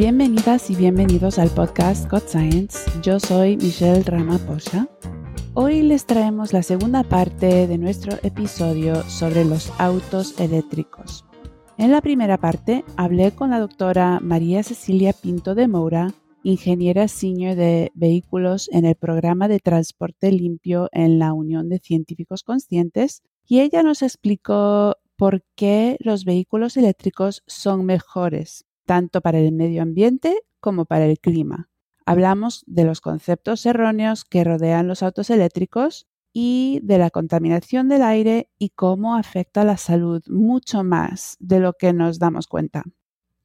Bienvenidas y bienvenidos al podcast God Science. Yo soy Michelle Ramaposa. Hoy les traemos la segunda parte de nuestro episodio sobre los autos eléctricos. En la primera parte hablé con la doctora María Cecilia Pinto de Moura, ingeniera senior de vehículos en el programa de transporte limpio en la Unión de Científicos Conscientes, y ella nos explicó por qué los vehículos eléctricos son mejores tanto para el medio ambiente como para el clima. Hablamos de los conceptos erróneos que rodean los autos eléctricos y de la contaminación del aire y cómo afecta la salud mucho más de lo que nos damos cuenta.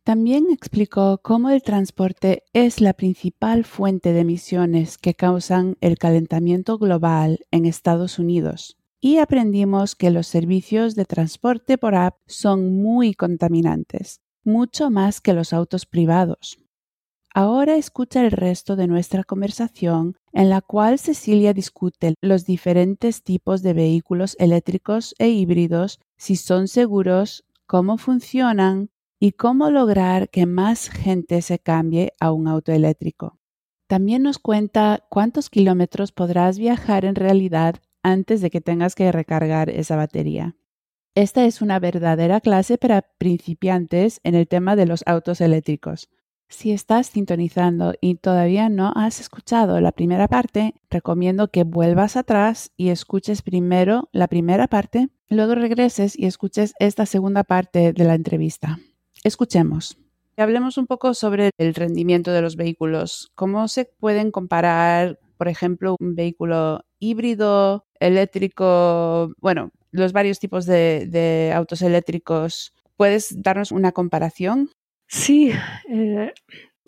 También explicó cómo el transporte es la principal fuente de emisiones que causan el calentamiento global en Estados Unidos. Y aprendimos que los servicios de transporte por app son muy contaminantes mucho más que los autos privados. Ahora escucha el resto de nuestra conversación en la cual Cecilia discute los diferentes tipos de vehículos eléctricos e híbridos, si son seguros, cómo funcionan y cómo lograr que más gente se cambie a un auto eléctrico. También nos cuenta cuántos kilómetros podrás viajar en realidad antes de que tengas que recargar esa batería. Esta es una verdadera clase para principiantes en el tema de los autos eléctricos. Si estás sintonizando y todavía no has escuchado la primera parte, recomiendo que vuelvas atrás y escuches primero la primera parte, luego regreses y escuches esta segunda parte de la entrevista. Escuchemos. Hablemos un poco sobre el rendimiento de los vehículos. ¿Cómo se pueden comparar, por ejemplo, un vehículo híbrido, eléctrico? Bueno, los varios tipos de, autos eléctricos. ¿Puedes darnos una comparación? Sí, eh,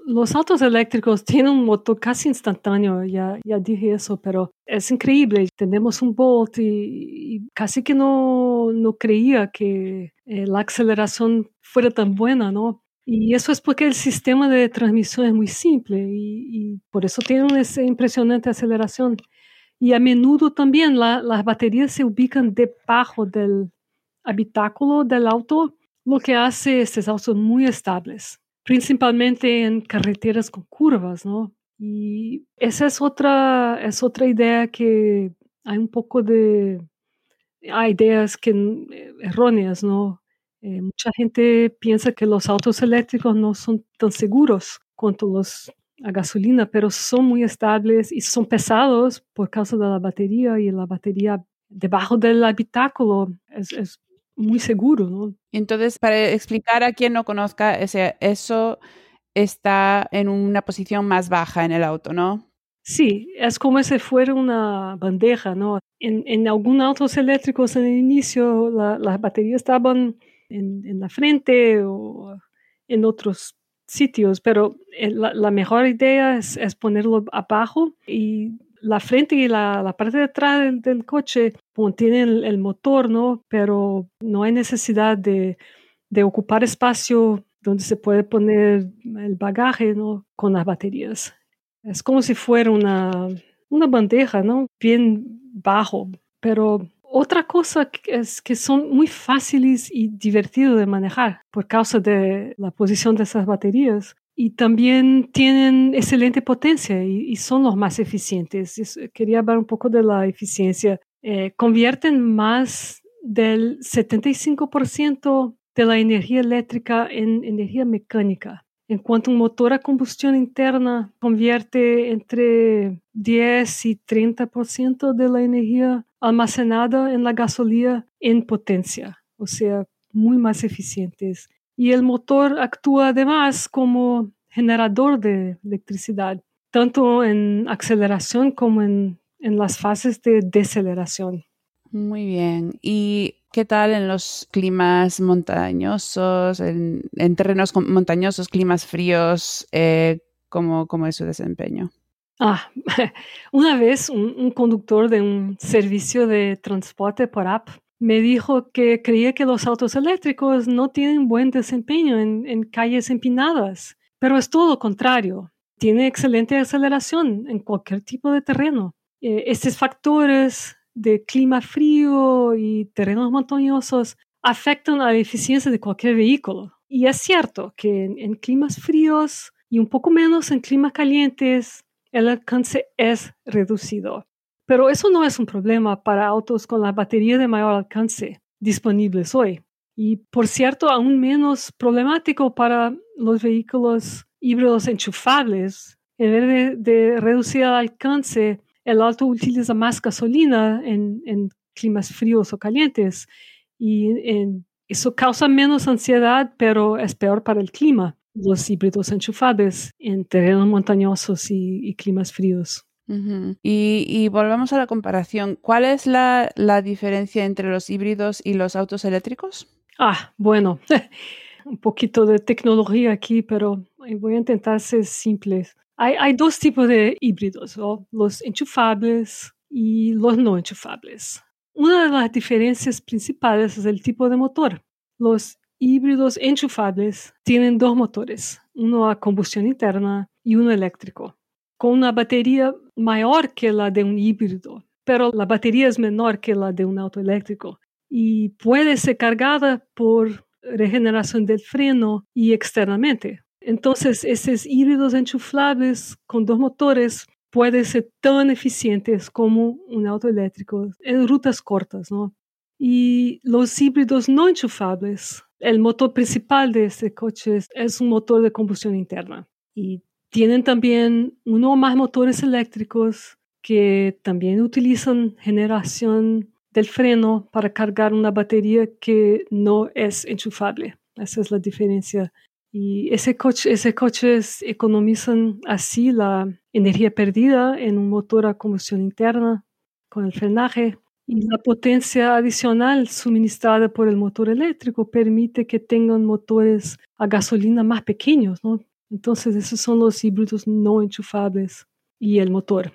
los autos eléctricos tienen un motor casi instantáneo, ya, ya dije eso, pero es increíble. Tenemos un Bolt y, casi que no, no creía que eh, la aceleración fuera tan buena, ¿no? Y eso es porque el sistema de transmisión es muy simple y, y por eso tienen esa impresionante aceleración. Y a menudo también las baterías se ubican debajo del habitáculo del auto, lo que hace estos autos muy estables, principalmente en carreteras con curvas, ¿no? Y esa es otra, es otra idea que hay un poco de, hay ideas que, erróneas, ¿no? Eh, mucha gente piensa que los autos eléctricos no son tan seguros cuanto los a gasolina, pero son muy estables y son pesados por causa de la batería y la batería debajo del habitáculo es, muy seguro, ¿no? Entonces, para explicar a quien no conozca, ese, eso está en una posición más baja en el auto, ¿no? Sí, es como si fuera una bandeja, ¿no? En, en algunos autos eléctricos en el inicio las baterías estaban en, en la frente o en otros sitios, pero eh, la, mejor idea es, ponerlo abajo y la frente y la, parte de atrás del, coche contienen el, motor, ¿no? Pero no hay necesidad de, ocupar espacio donde se puede poner el bagaje, ¿no? Con las baterías. Es como si fuera una, una bandeja, ¿no? Bien bajo, pero otra cosa es que son muy fáciles y divertidos de manejar por causa de la posición de esas baterías. Y también tienen excelente potencia y, son los más eficientes. quería hablar un poco de la eficiencia. Eh, convierten más del 75% de la energía eléctrica en energía mecánica. En cuanto un motor a combustión interna convierte entre 10 y 30% de la energía almacenada en la gasolina en potencia, o sea, muy más eficientes. Y el motor actúa además como generador de electricidad, tanto en aceleración como en, en las fases de deceleración. Muy bien. ¿Y qué tal en los climas montañosos, en, terrenos montañosos, climas fríos? Eh, ¿cómo, ¿Cómo es su desempeño? Ah, una vez un, conductor de un servicio de transporte por app me dijo que creía que los autos eléctricos no tienen buen desempeño en, calles empinadas, pero es todo lo contrario. Tiene excelente aceleración en cualquier tipo de terreno. Eh, estos factores de clima frío y terrenos montañosos afectan a la eficiencia de cualquier vehículo. Y es cierto que en climas fríos y un poco menos en climas calientes, el alcance es reducido. Pero eso no es un problema para autos con la batería de mayor alcance disponibles hoy. Y por cierto, aún menos problemático para los vehículos híbridos enchufables. En vez de, reducir el alcance, el auto utiliza más gasolina en, climas fríos o calientes. Y eso causa menos ansiedad, pero es peor para el clima, los híbridos enchufables en terrenos montañosos y climas fríos y, volvemos a la comparación. ¿Cuál es la, diferencia entre los híbridos y los autos eléctricos? Ah, bueno, un poquito de tecnología aquí, pero voy a intentar ser simple. Hay, dos tipos de híbridos, los enchufables y los no enchufables. Una de las diferencias principales es el tipo de motor. Los híbridos enchufables tienen dos motores, uno a combustión interna y uno eléctrico con una batería mayor que la de un híbrido, pero la batería es menor que la de un auto eléctrico y puede ser cargada por regeneración del freno y externamente. Entonces, esos híbridos enchufables con dos motores pueden ser tan eficientes como un auto eléctrico en rutas cortas, ¿no? Y los híbridos no enchufables, el motor principal de este coche es un motor de combustión interna y tienen también uno o más motores eléctricos que también utilizan generación del freno para cargar una batería que no es enchufable. Esa es la diferencia. Y ese coche, ese coches economizan así la energía perdida en un motor a combustión interna con el frenaje. Y la potencia adicional suministrada por el motor eléctrico permite que tengan motores a gasolina más pequeños, ¿no? Entonces, esos son los híbridos no enchufables y el motor.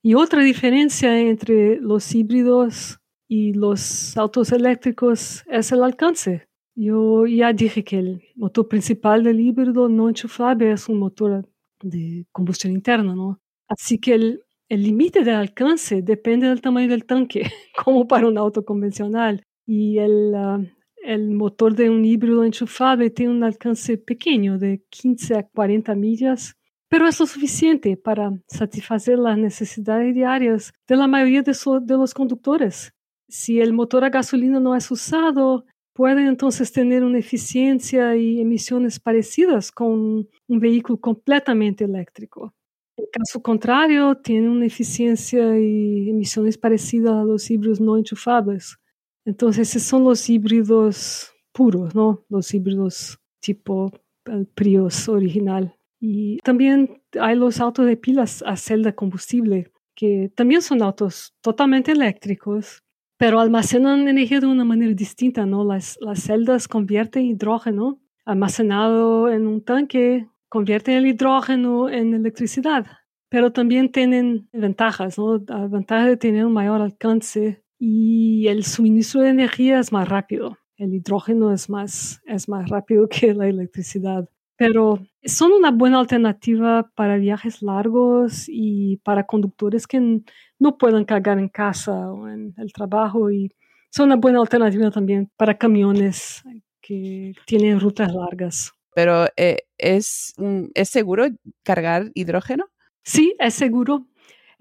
Y otra diferencia entre los híbridos y los autos eléctricos es el alcance. Yo ya dije que el motor principal del híbrido no enchufable es un motor de combustión interna, ¿no? Así que el límite de alcance depende del tamaño del tanque, como para un auto convencional. Y el, ah, el motor de un híbrido enchufable tiene un alcance pequeño de 15 a 40 millas, pero es lo suficiente para satisfacer las necesidades diarias de la mayoría de, los conductores. Si el motor a gasolina no es usado, puede entonces tener una eficiencia y emisiones parecidas con un vehículo completamente eléctrico. En caso contrario, tiene una eficiencia y emisiones parecidas a los híbridos no enchufables. Entonces, esos son los híbridos puros, ¿no? Los híbridos tipo el Prius original. Y también hay los autos de pilas a celda combustible, que también son autos totalmente eléctricos, pero almacenan energía de una manera distinta, ¿no? Las, las celdas convierten hidrógeno almacenado en un tanque, convierten el hidrógeno en electricidad, pero también tienen ventajas. La ventaja de tener un mayor alcance y el suministro de energía es más rápido. El hidrógeno es más, es más rápido que la electricidad. Pero son una buena alternativa para viajes largos y para conductores que no puedan cargar en casa o en el trabajo. Y son una buena alternativa también para camiones que tienen rutas largas. Pero eh, ¿es, ¿es seguro cargar hidrógeno? Sí, es seguro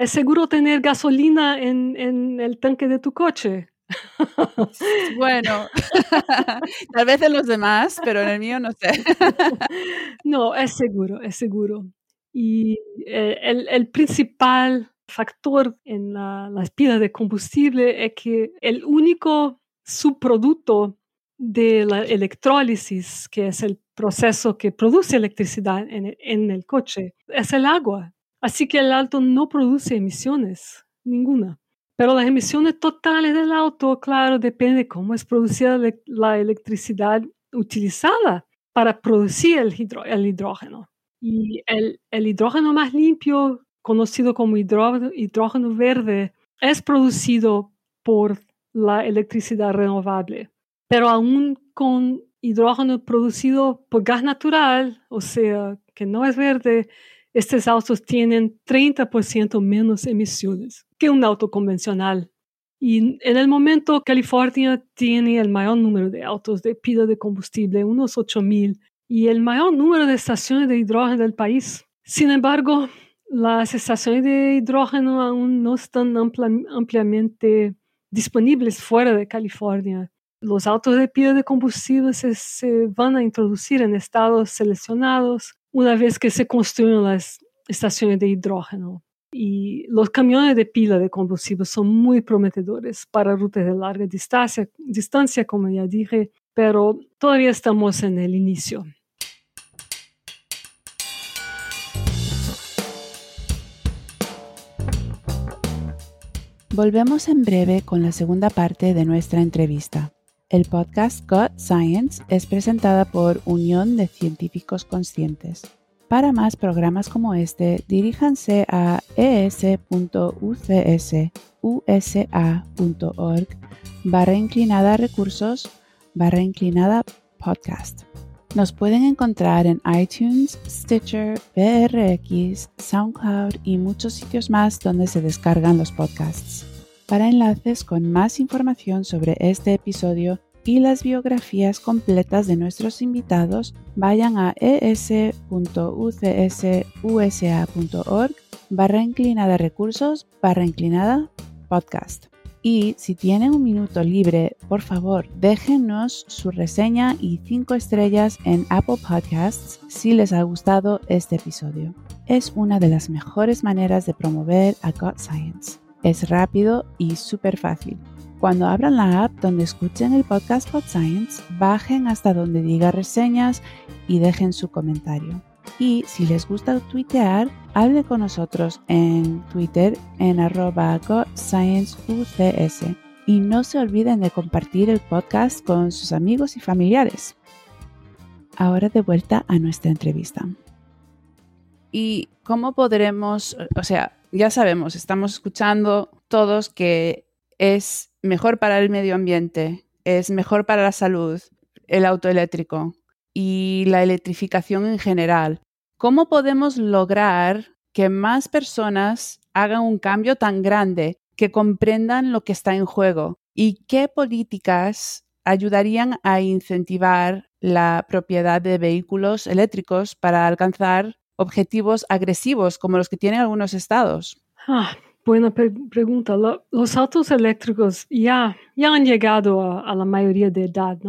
es seguro tener gasolina en, el tanque de tu coche. Bueno, tal vez en los demás, pero en el mío no sé. No, es seguro, es seguro. Y eh, el, principal factor en las pilas de combustible es que el único subproducto de la electrólisis, que es el proceso que produce electricidad en el coche, es el agua. Así que el auto no produce emisiones, ninguna. Pero las emisiones totales del auto, claro, depende de cómo es producida la electricidad utilizada para producir el, hidrógeno. Y el, hidrógeno más limpio, conocido como hidrógeno verde, es producido por la electricidad renovable. Pero aún con hidrógeno producido por gas natural, o sea, que no es verde, estos autos tienen 30% menos emisiones que un auto convencional. Y en el momento California tiene el mayor número de autos de pila de combustible, unos 8.000, y el mayor número de estaciones de hidrógeno del país. Sin embargo, las estaciones de hidrógeno aún no están ampliamente disponibles fuera de California. Los autos de pila de combustible se, van a introducir en estados seleccionados una vez que se construyan las estaciones de hidrógeno. Y los camiones de pila de combustible son muy prometedores para rutas de larga distancia, distancia, como ya dije, pero todavía estamos en el inicio. Volvemos en breve con la segunda parte de nuestra entrevista. El podcast Got Science es presentada por Unión de Científicos Conscientes. Para más programas como este, diríjanse a es.ucsusa.org barra inclinada recursos barra inclinada podcast. Nos pueden encontrar en iTunes, Stitcher, BRX, SoundCloud y muchos sitios más donde se descargan los podcasts. Para enlaces con más información sobre este episodio y las biografías completas de nuestros invitados, vayan a es.ucsusa.org barra inclinada recursos barra inclinada podcast. Y si tienen un minuto libre, por favor, déjenos su reseña y cinco estrellas en Apple Podcasts si les ha gustado este episodio. Es una de las mejores maneras de promover a God Science. Es rápido y súper fácil. Cuando abran la app donde escuchen el podcast God Science, bajen hasta donde diga reseñas y dejen su comentario. Y si les gusta tuitear, hable con nosotros en Twitter en arroba GodScienceUCS. Y no se olviden de compartir el podcast con sus amigos y familiares. Ahora de vuelta a nuestra entrevista. ¿Y cómo podremos, o sea, ya sabemos, estamos escuchando todos que es mejor para el medio ambiente, es mejor para la salud el auto eléctrico, y la electrificación en general. ¿Cómo podemos lograr que más personas hagan un cambio tan grande, que comprendan lo que está en juego? ¿Y qué políticas ayudarían a incentivar la propiedad de vehículos eléctricos para alcanzar objetivos agresivos como los que tienen algunos estados? Ah, buena pregunta. los autos eléctricos ya, ya han llegado a, la mayoría de edad.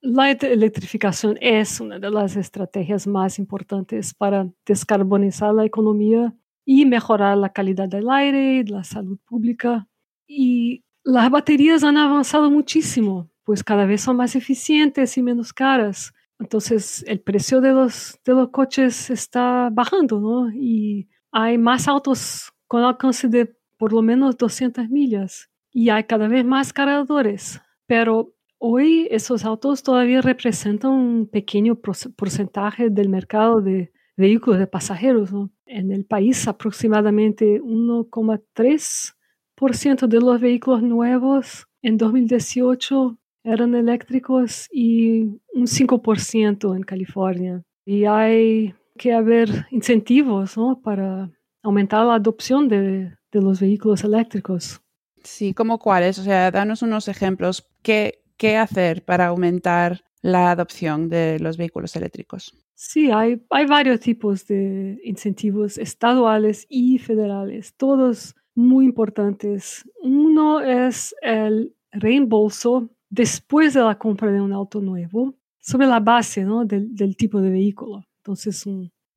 La electrificación es una de las estrategias más importantes para descarbonizar la economía y mejorar la calidad del aire, la salud pública. Y las baterías han avanzado muchísimo, pues cada vez son más eficientes y menos caras. Entonces el precio de los, de los coches está bajando, ¿no? Y hay más autos con alcance de por lo menos 200 millas y hay cada vez más cargadores. Pero Hoy esos autos todavía representan un pequeño porcentaje del mercado de vehículos de pasajeros. En el país aproximadamente 1,3% de los vehículos nuevos en 2018 eran eléctricos y un 5% en California. Y hay que haber incentivos para aumentar la adopción de, de los vehículos eléctricos. Sí, ¿como cuáles? O sea, danos unos ejemplos. ¿Qué, qué hacer para aumentar la adopción de los vehículos eléctricos? Sí, hay, hay varios tipos de incentivos estaduales y federales, todos muy importantes. Uno es el reembolso después de la compra de un auto nuevo sobre la base ¿no? del, del, tipo de vehículo. Entonces,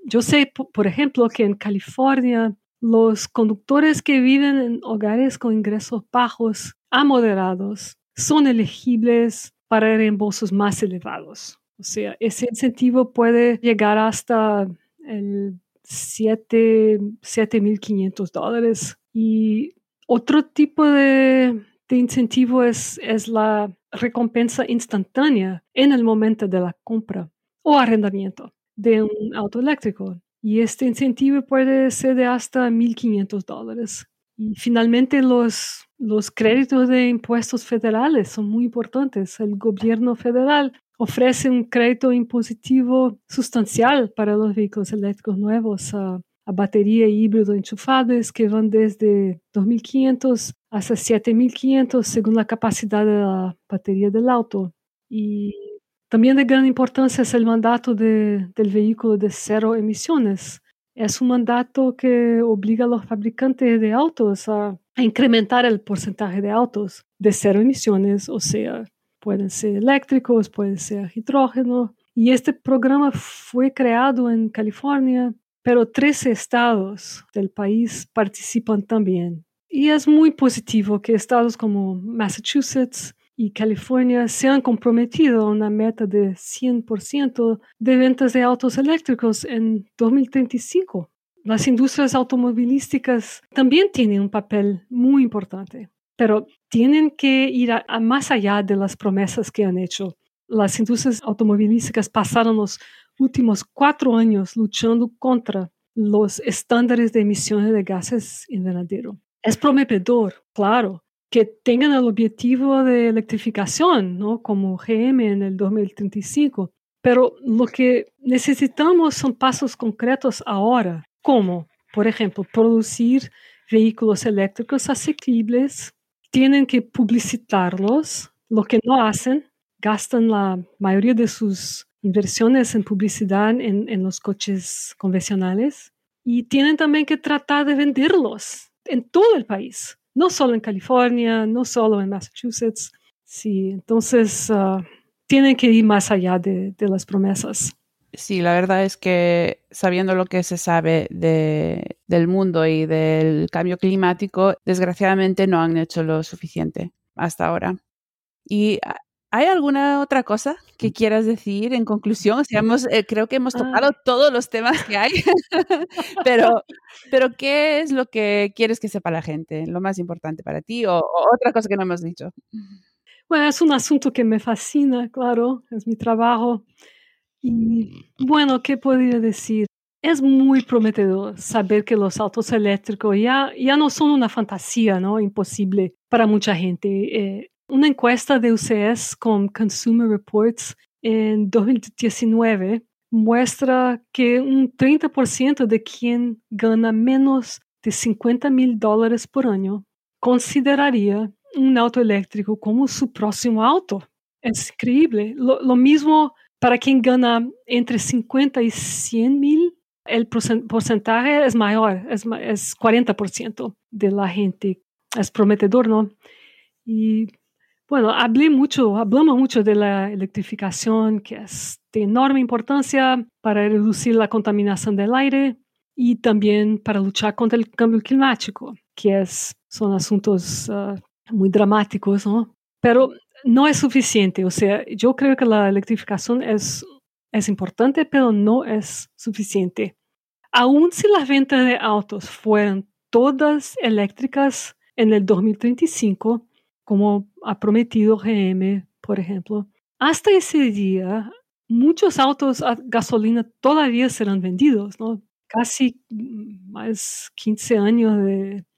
yo sé, por ejemplo, que en California los conductores que viven en hogares con ingresos bajos a moderados son elegibles para reembolsos más elevados. O sea, ese incentivo puede llegar hasta el 7.500 dólares. Y otro tipo de, de incentivo es, es la recompensa instantánea en el momento de la compra o arrendamiento de un auto eléctrico. Y este incentivo puede ser de hasta 1.500 dólares. Y finalmente los, los créditos de impuestos federales son muy importantes. El gobierno federal ofrece un crédito impositivo sustancial para los vehículos eléctricos nuevos a, batería y híbrido enchufables que van desde 2.500 hasta 7.500 según la capacidad de la batería del auto. Y También de gran importancia es el mandato del vehículo de cero emisiones. Es un mandato que obliga a los fabricantes de autos a, a incrementar el porcentaje de autos de cero emisiones, o sea, pueden ser eléctricos, pueden ser hidrógeno. Y este programa fue creado en California, pero 13 estados del país participan también. Y es muy positivo que estados como Massachusetts, y California se han comprometido a una meta de 100% de ventas de autos eléctricos en 2035. Las industrias automovilísticas también tienen un papel muy importante, pero tienen que ir a, más allá de las promesas que han hecho. Las industrias automovilísticas pasaron los últimos cuatro años luchando contra los estándares de emisiones de gases invernadero. Es prometedor, claro, que tengan el objetivo de electrificación, ¿no? como GM en el 2035. Pero lo que necesitamos son pasos concretos ahora, como, por ejemplo, producir vehículos eléctricos asequibles, tienen que publicitarlos, lo que no hacen, gastan la mayoría de sus inversiones en publicidad en, en los coches convencionales. Y tienen también que tratar de venderlos en todo el país no solo en California, no solo en Massachusetts. Sí, entonces uh, tienen que ir más allá de, las promesas. Sí, la verdad es que sabiendo lo que se sabe de, del mundo y del cambio climático, desgraciadamente no han hecho lo suficiente hasta ahora. Y ¿Hay alguna otra cosa que quieras decir en conclusión? Eh, creo que hemos tocado todos los temas que hay, pero, pero ¿qué es lo que quieres que sepa la gente? Lo más importante para ti o, otra cosa que no hemos dicho. Bueno, es un asunto que me fascina, claro, es mi trabajo. Y bueno, ¿qué podría decir? Es muy prometedor saber que los autos eléctricos ya, ya no son una fantasía, ¿no? Imposible para mucha gente. Eh, una encuesta de UCS con Consumer Reports en 2019 muestra que un 30% de quien gana menos de 50 mil dólares por año consideraría un auto eléctrico como su próximo auto. Es increíble. Lo, mismo para quien gana entre 50 y 100 mil, el porcentaje es mayor, es, es 40% de la gente. Es prometedor, ¿no? Y bueno, hablé mucho, hablamos mucho de la electrificación, que es de enorme importancia para reducir la contaminación del aire y también para luchar contra el cambio climático, que es, son asuntos uh, muy dramáticos, ¿no? Pero no es suficiente, o sea, yo creo que la electrificación es, es importante, pero no es suficiente. Aún si las ventas de autos fueran todas eléctricas en el 2035, como ha prometido GM, por ejemplo. Hasta ese día, muchos autos a gasolina todavía serán vendidos, ¿no? Casi más 15 años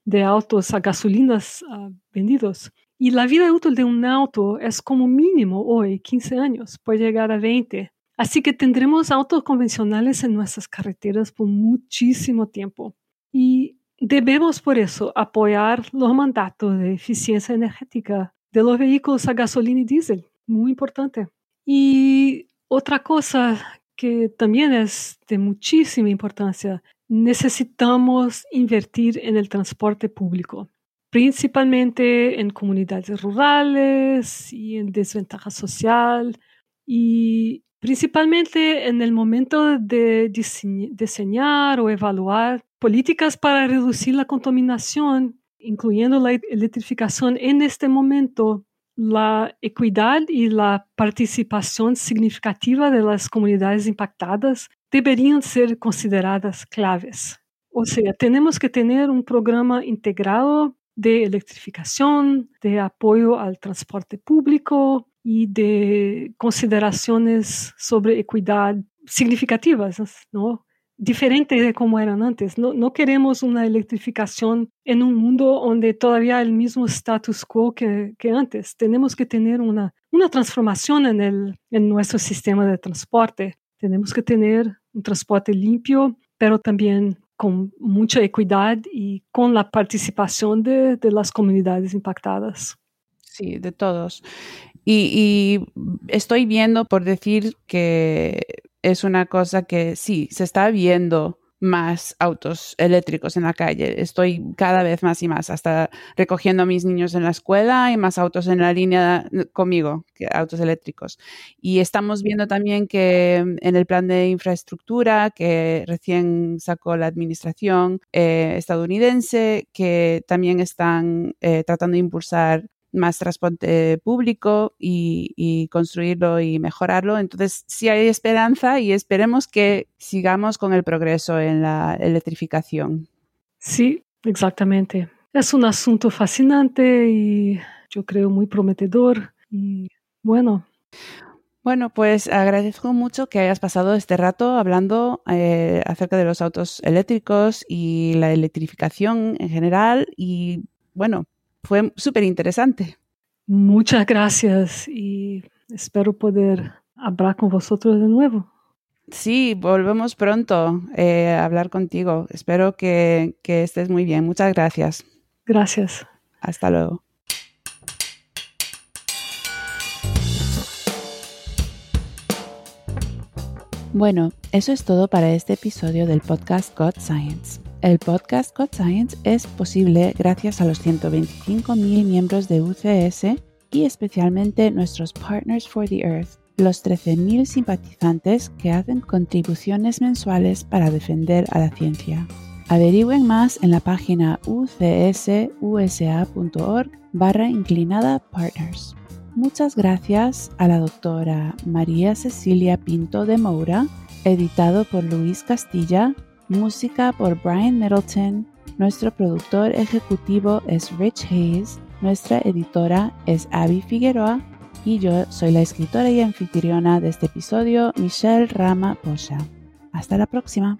de, autos a gasolinas uh, vendidos. Y la vida útil de un auto es como mínimo hoy 15 años, puede llegar a 20. Así que tendremos autos convencionales en nuestras carreteras por muchísimo tiempo. Y Debemos, por eso, apoyar los mandatos de eficiencia energética de los vehículos a gasolina y diésel. Muy importante. Y otra cosa que también es de muchísima importancia, necesitamos invertir en el transporte público, principalmente en comunidades rurales y en desventaja social y principalmente en el momento de diseñar o evaluar políticas para reducir la contaminación, incluyendo la electrificación en este momento, la equidad y la participación significativa de las comunidades impactadas deberían ser consideradas claves. O sea, tenemos que tener un programa integrado de electrificación, de apoyo al transporte público y de consideraciones sobre equidad significativas, ¿no? diferente de como eran antes. No, queremos una electrificación en un mundo donde todavía el mismo status quo que, que antes. Tenemos que tener una, una transformación en, el, en nuestro sistema de transporte. Tenemos que tener un transporte limpio, pero también con mucha equidad y con la participación de, de las comunidades impactadas. Sí, de todos. Y, estoy viendo por decir que es una cosa que sí, se está viendo más autos eléctricos en la calle. Estoy cada vez más y más, hasta recogiendo a mis niños en la escuela y más autos en la línea conmigo, que autos eléctricos. Y estamos viendo también que en el plan de infraestructura que recién sacó la administración eh, estadounidense, que también están eh, tratando de impulsar más transporte público y, construirlo y mejorarlo. Entonces, sí hay esperanza y esperemos que sigamos con el progreso en la electrificación. Sí, exactamente. Es un asunto fascinante y yo creo muy prometedor. Y bueno. Bueno, pues agradezco mucho que hayas pasado este rato hablando eh, acerca de los autos eléctricos y la electrificación en general. Y bueno, fue súper interesante. Muchas gracias y espero poder hablar con vosotros de nuevo. Sí, volvemos pronto eh, a hablar contigo. Espero que, que estés muy bien. Muchas gracias. Gracias. Hasta luego. Bueno, eso es todo para este episodio del podcast God Science. El podcast Code Science es posible gracias a los 125.000 miembros de UCS y especialmente nuestros Partners for the Earth, los 13.000 simpatizantes que hacen contribuciones mensuales para defender a la ciencia. Averigüen más en la página ucsusa.org barra inclinada partners. Muchas gracias a la doctora María Cecilia Pinto de Moura, editado por Luis Castilla, música por Brian Middleton, nuestro productor ejecutivo es Rich Hayes, nuestra editora es Abby Figueroa y yo soy la escritora y anfitriona de este episodio, Michelle Rama Posha. Hasta la próxima.